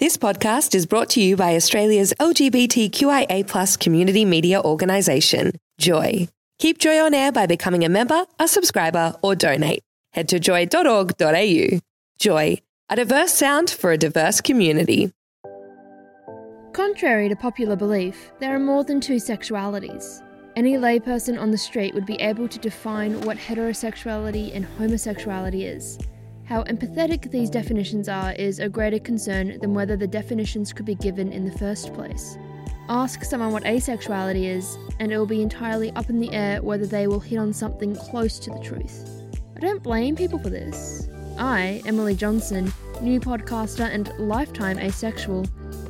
This podcast is brought to you by Australia's LGBTQIA community media organisation, Joy. Keep Joy on air by becoming a member, a subscriber, or donate. Head to joy.org.au. Joy, a diverse sound for a diverse community. Contrary to popular belief, there are more than two sexualities. Any layperson on the street would be able to define what heterosexuality and homosexuality is. How empathetic these definitions are is a greater concern than whether the definitions could be given in the first place. Ask someone what asexuality is, and it will be entirely up in the air whether they will hit on something close to the truth. I don't blame people for this. I, Emily Johnson, new podcaster and lifetime asexual,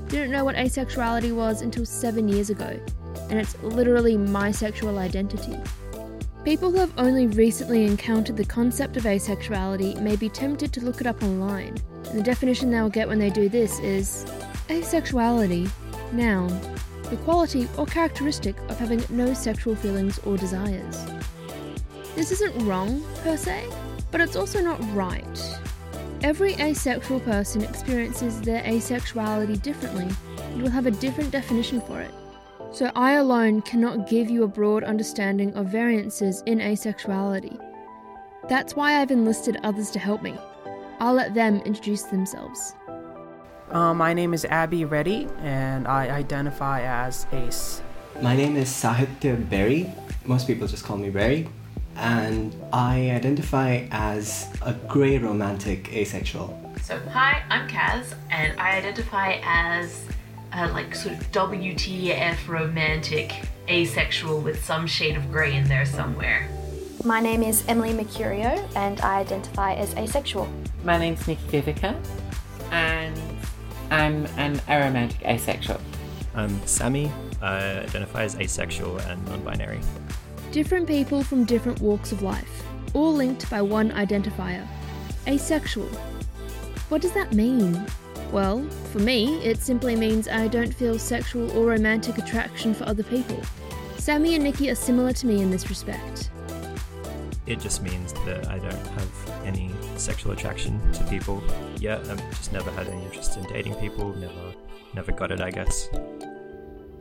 didn't know what asexuality was until seven years ago, and it's literally my sexual identity. People who have only recently encountered the concept of asexuality may be tempted to look it up online, and the definition they'll get when they do this is asexuality, noun, the quality or characteristic of having no sexual feelings or desires. This isn't wrong, per se, but it's also not right. Every asexual person experiences their asexuality differently and will have a different definition for it. So I alone cannot give you a broad understanding of variances in asexuality. That's why I've enlisted others to help me. I'll let them introduce themselves. Uh, my name is Abby Reddy, and I identify as ace. My name is Sahitya Berry. Most people just call me Berry. And I identify as a grey romantic asexual. So, hi, I'm Kaz, and I identify as a like sort of WTF romantic asexual with some shade of grey in there somewhere. My name is Emily Mercurio, and I identify as asexual. My name's Nikki Vivica, and I'm an aromantic asexual. I'm Sammy. I identify as asexual and non binary. Different people from different walks of life, all linked by one identifier asexual. What does that mean? Well, for me, it simply means I don't feel sexual or romantic attraction for other people. Sammy and Nikki are similar to me in this respect. It just means that I don't have any sexual attraction to people yet. I've just never had any interest in dating people. Never, never got it. I guess.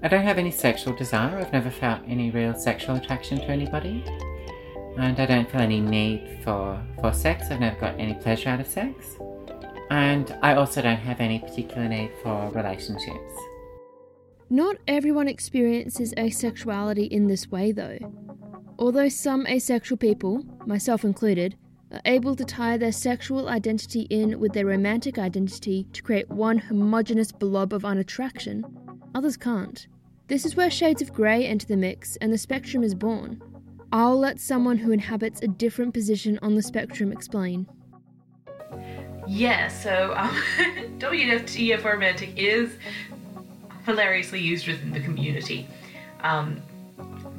I don't have any sexual desire. I've never felt any real sexual attraction to anybody, and I don't feel any need for for sex. I've never got any pleasure out of sex, and I also don't have any particular need for relationships. Not everyone experiences asexuality in this way, though. Although some asexual people, myself included, are able to tie their sexual identity in with their romantic identity to create one homogenous blob of unattraction, others can't. This is where shades of grey enter the mix and the spectrum is born. I'll let someone who inhabits a different position on the spectrum explain. Yeah, so um, WTF romantic is hilariously used within the community. Um,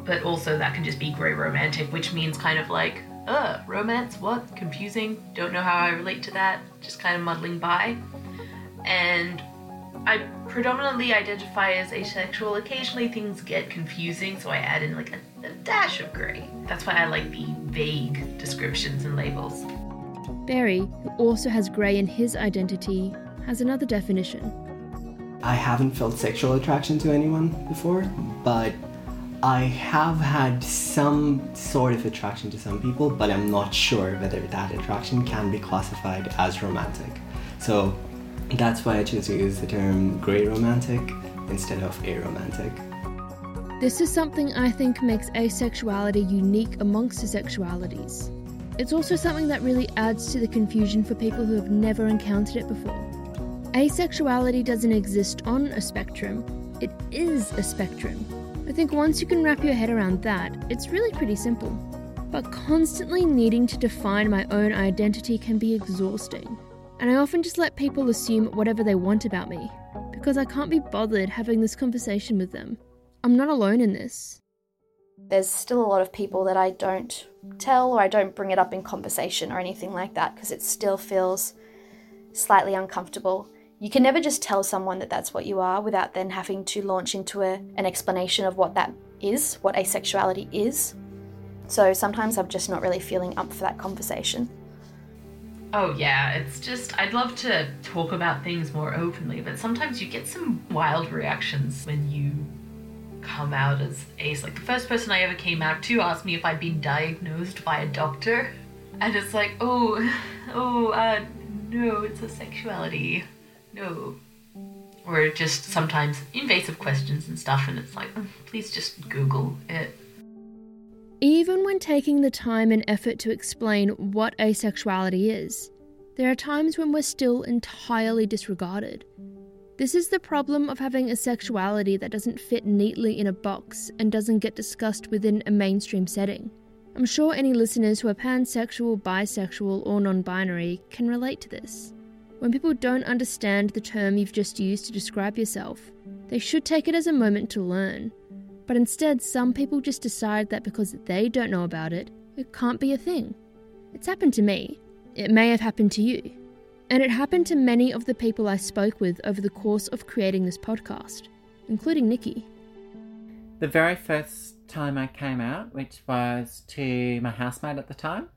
but also that can just be grey romantic, which means kind of like, uh, romance, what? Confusing, don't know how I relate to that, just kind of muddling by. And I predominantly identify as asexual. Occasionally things get confusing, so I add in like a, a dash of grey. That's why I like the vague descriptions and labels. Berry, who also has grey in his identity, has another definition. I haven't felt sexual attraction to anyone before, but I have had some sort of attraction to some people, but I'm not sure whether that attraction can be classified as romantic. So that's why I choose to use the term grey romantic instead of aromantic. This is something I think makes asexuality unique amongst the sexualities. It's also something that really adds to the confusion for people who have never encountered it before. Asexuality doesn't exist on a spectrum, it is a spectrum. I think once you can wrap your head around that, it's really pretty simple. But constantly needing to define my own identity can be exhausting. And I often just let people assume whatever they want about me, because I can't be bothered having this conversation with them. I'm not alone in this. There's still a lot of people that I don't tell or I don't bring it up in conversation or anything like that because it still feels slightly uncomfortable. You can never just tell someone that that's what you are without then having to launch into a, an explanation of what that is, what asexuality is. So sometimes I'm just not really feeling up for that conversation. Oh, yeah, it's just, I'd love to talk about things more openly, but sometimes you get some wild reactions when you come out as ace. Like, the first person I ever came out to asked me if I'd been diagnosed by a doctor. And it's like, oh, oh, uh, no, it's a sexuality. No. Or just sometimes invasive questions and stuff, and it's like, mm, please just Google it. Even when taking the time and effort to explain what asexuality is, there are times when we're still entirely disregarded. This is the problem of having a sexuality that doesn't fit neatly in a box and doesn't get discussed within a mainstream setting. I'm sure any listeners who are pansexual, bisexual, or non binary can relate to this. When people don't understand the term you've just used to describe yourself, they should take it as a moment to learn. But instead, some people just decide that because they don't know about it, it can't be a thing. It's happened to me. It may have happened to you. And it happened to many of the people I spoke with over the course of creating this podcast, including Nikki. The very first time I came out, which was to my housemate at the time,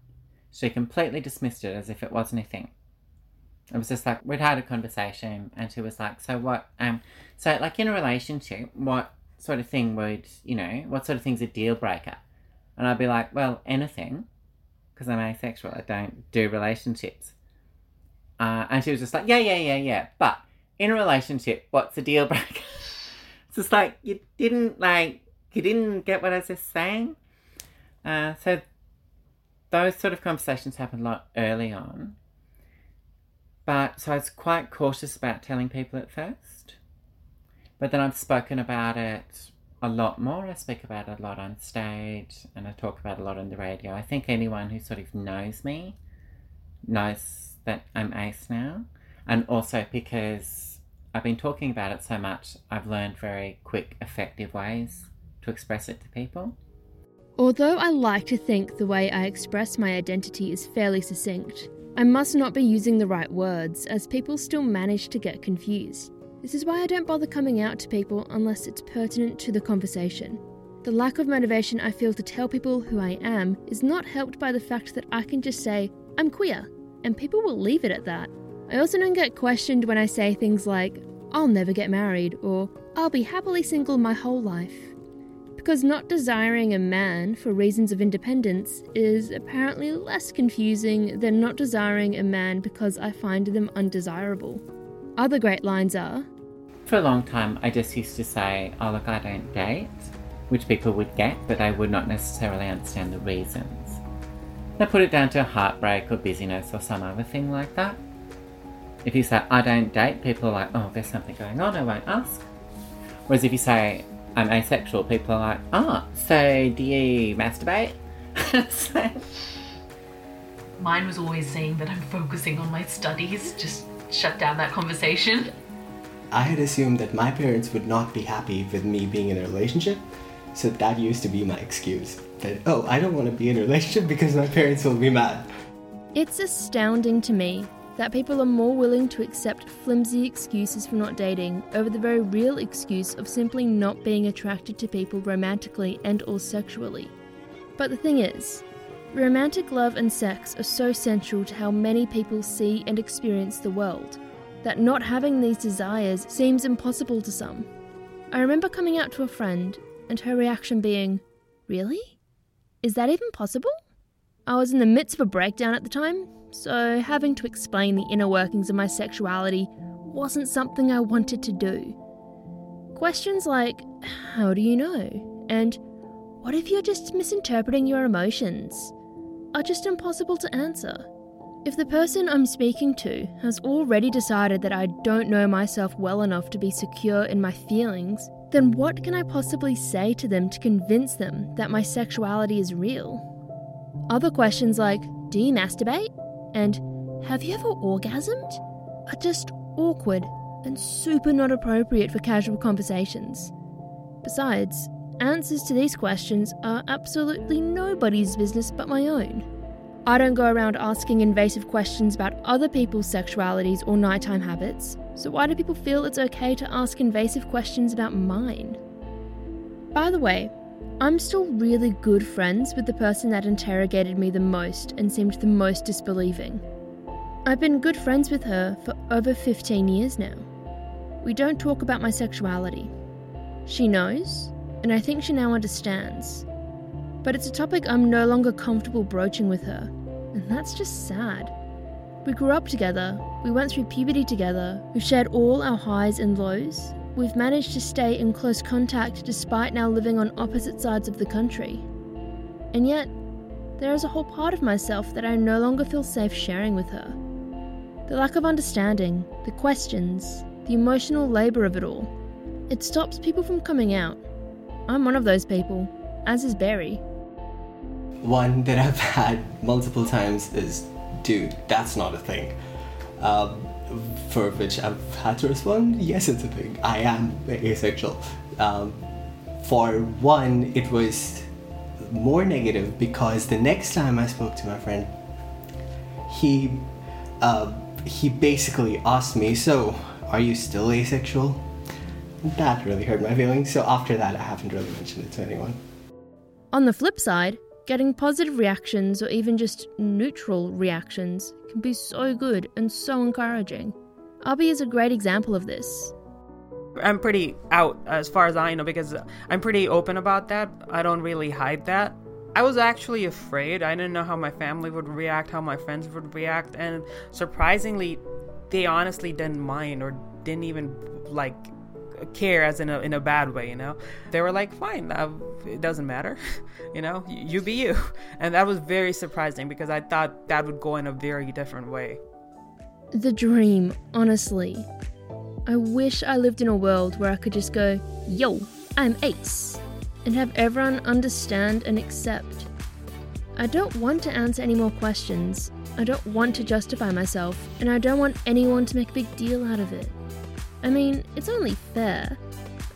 she completely dismissed it as if it wasn't. It was just like we'd had a conversation, and she was like, "So what? Um, so like in a relationship, what sort of thing would you know? What sort of thing's a deal breaker?" And I'd be like, "Well, anything, because I'm asexual. I don't do relationships." Uh, and she was just like, "Yeah, yeah, yeah, yeah." But in a relationship, what's the deal breaker? it's just like you didn't like you didn't get what I was just saying. Uh, so those sort of conversations happened a lot early on. But so I was quite cautious about telling people at first. But then I've spoken about it a lot more. I speak about it a lot on stage and I talk about it a lot on the radio. I think anyone who sort of knows me knows that I'm ace now. And also because I've been talking about it so much, I've learned very quick, effective ways to express it to people. Although I like to think the way I express my identity is fairly succinct, I must not be using the right words, as people still manage to get confused. This is why I don't bother coming out to people unless it's pertinent to the conversation. The lack of motivation I feel to tell people who I am is not helped by the fact that I can just say, I'm queer, and people will leave it at that. I also don't get questioned when I say things like, I'll never get married, or I'll be happily single my whole life because not desiring a man for reasons of independence is apparently less confusing than not desiring a man because I find them undesirable. Other great lines are For a long time, I just used to say, oh, look, I don't date, which people would get, but they would not necessarily understand the reasons. They put it down to heartbreak or busyness or some other thing like that. If you say, I don't date, people are like, oh, there's something going on, I won't ask. Whereas if you say, I'm asexual, people are like, oh, so do you masturbate? so, Mine was always saying that I'm focusing on my studies, just shut down that conversation. I had assumed that my parents would not be happy with me being in a relationship, so that used to be my excuse. That, oh, I don't want to be in a relationship because my parents will be mad. It's astounding to me that people are more willing to accept flimsy excuses for not dating over the very real excuse of simply not being attracted to people romantically and or sexually. But the thing is, romantic love and sex are so central to how many people see and experience the world that not having these desires seems impossible to some. I remember coming out to a friend and her reaction being, Really? Is that even possible? I was in the midst of a breakdown at the time, so having to explain the inner workings of my sexuality wasn't something I wanted to do. Questions like, How do you know? and What if you're just misinterpreting your emotions? are just impossible to answer. If the person I'm speaking to has already decided that I don't know myself well enough to be secure in my feelings, then what can I possibly say to them to convince them that my sexuality is real? Other questions like, Do you masturbate? and Have you ever orgasmed? are just awkward and super not appropriate for casual conversations. Besides, answers to these questions are absolutely nobody's business but my own. I don't go around asking invasive questions about other people's sexualities or nighttime habits, so why do people feel it's okay to ask invasive questions about mine? By the way, I'm still really good friends with the person that interrogated me the most and seemed the most disbelieving. I've been good friends with her for over 15 years now. We don't talk about my sexuality. She knows, and I think she now understands. But it's a topic I'm no longer comfortable broaching with her, and that's just sad. We grew up together, we went through puberty together, we've shared all our highs and lows, we've managed to stay in close contact despite now living on opposite sides of the country. And yet, there is a whole part of myself that I no longer feel safe sharing with her. The lack of understanding, the questions, the emotional labour of it all, it stops people from coming out. I'm one of those people, as is Berry. One that I've had multiple times is, dude, that's not a thing. Um, for which I've had to respond, yes, it's a thing. I am asexual. Um, for one, it was more negative because the next time I spoke to my friend, he uh, he basically asked me, "So, are you still asexual?" That really hurt my feelings. So after that, I haven't really mentioned it to anyone. On the flip side, getting positive reactions or even just neutral reactions can be so good and so encouraging. Abby is a great example of this. I'm pretty out as far as I know because I'm pretty open about that. I don't really hide that. I was actually afraid. I didn't know how my family would react, how my friends would react, and surprisingly, they honestly didn't mind or didn't even like care as in a in a bad way, you know. They were like, "Fine, uh, it doesn't matter." you know, you be you. And that was very surprising because I thought that would go in a very different way. The dream, honestly. I wish I lived in a world where I could just go, yo, I'm Ace, and have everyone understand and accept. I don't want to answer any more questions. I don't want to justify myself, and I don't want anyone to make a big deal out of it. I mean, it's only fair.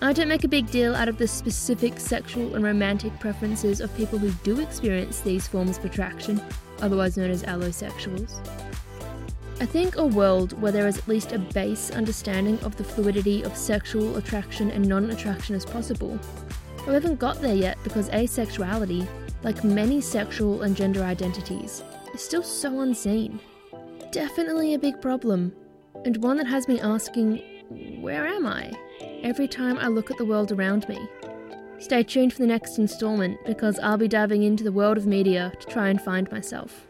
I don't make a big deal out of the specific sexual and romantic preferences of people who do experience these forms of attraction, otherwise known as allosexuals. I think a world where there is at least a base understanding of the fluidity of sexual attraction and non attraction is possible. We haven't got there yet because asexuality, like many sexual and gender identities, is still so unseen. Definitely a big problem, and one that has me asking, where am I? every time I look at the world around me. Stay tuned for the next installment because I'll be diving into the world of media to try and find myself.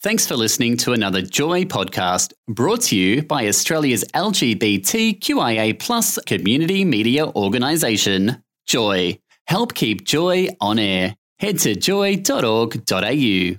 Thanks for listening to another Joy podcast brought to you by Australia's LGBTQIA plus community media organisation, Joy. Help keep Joy on air. Head to joy.org.au.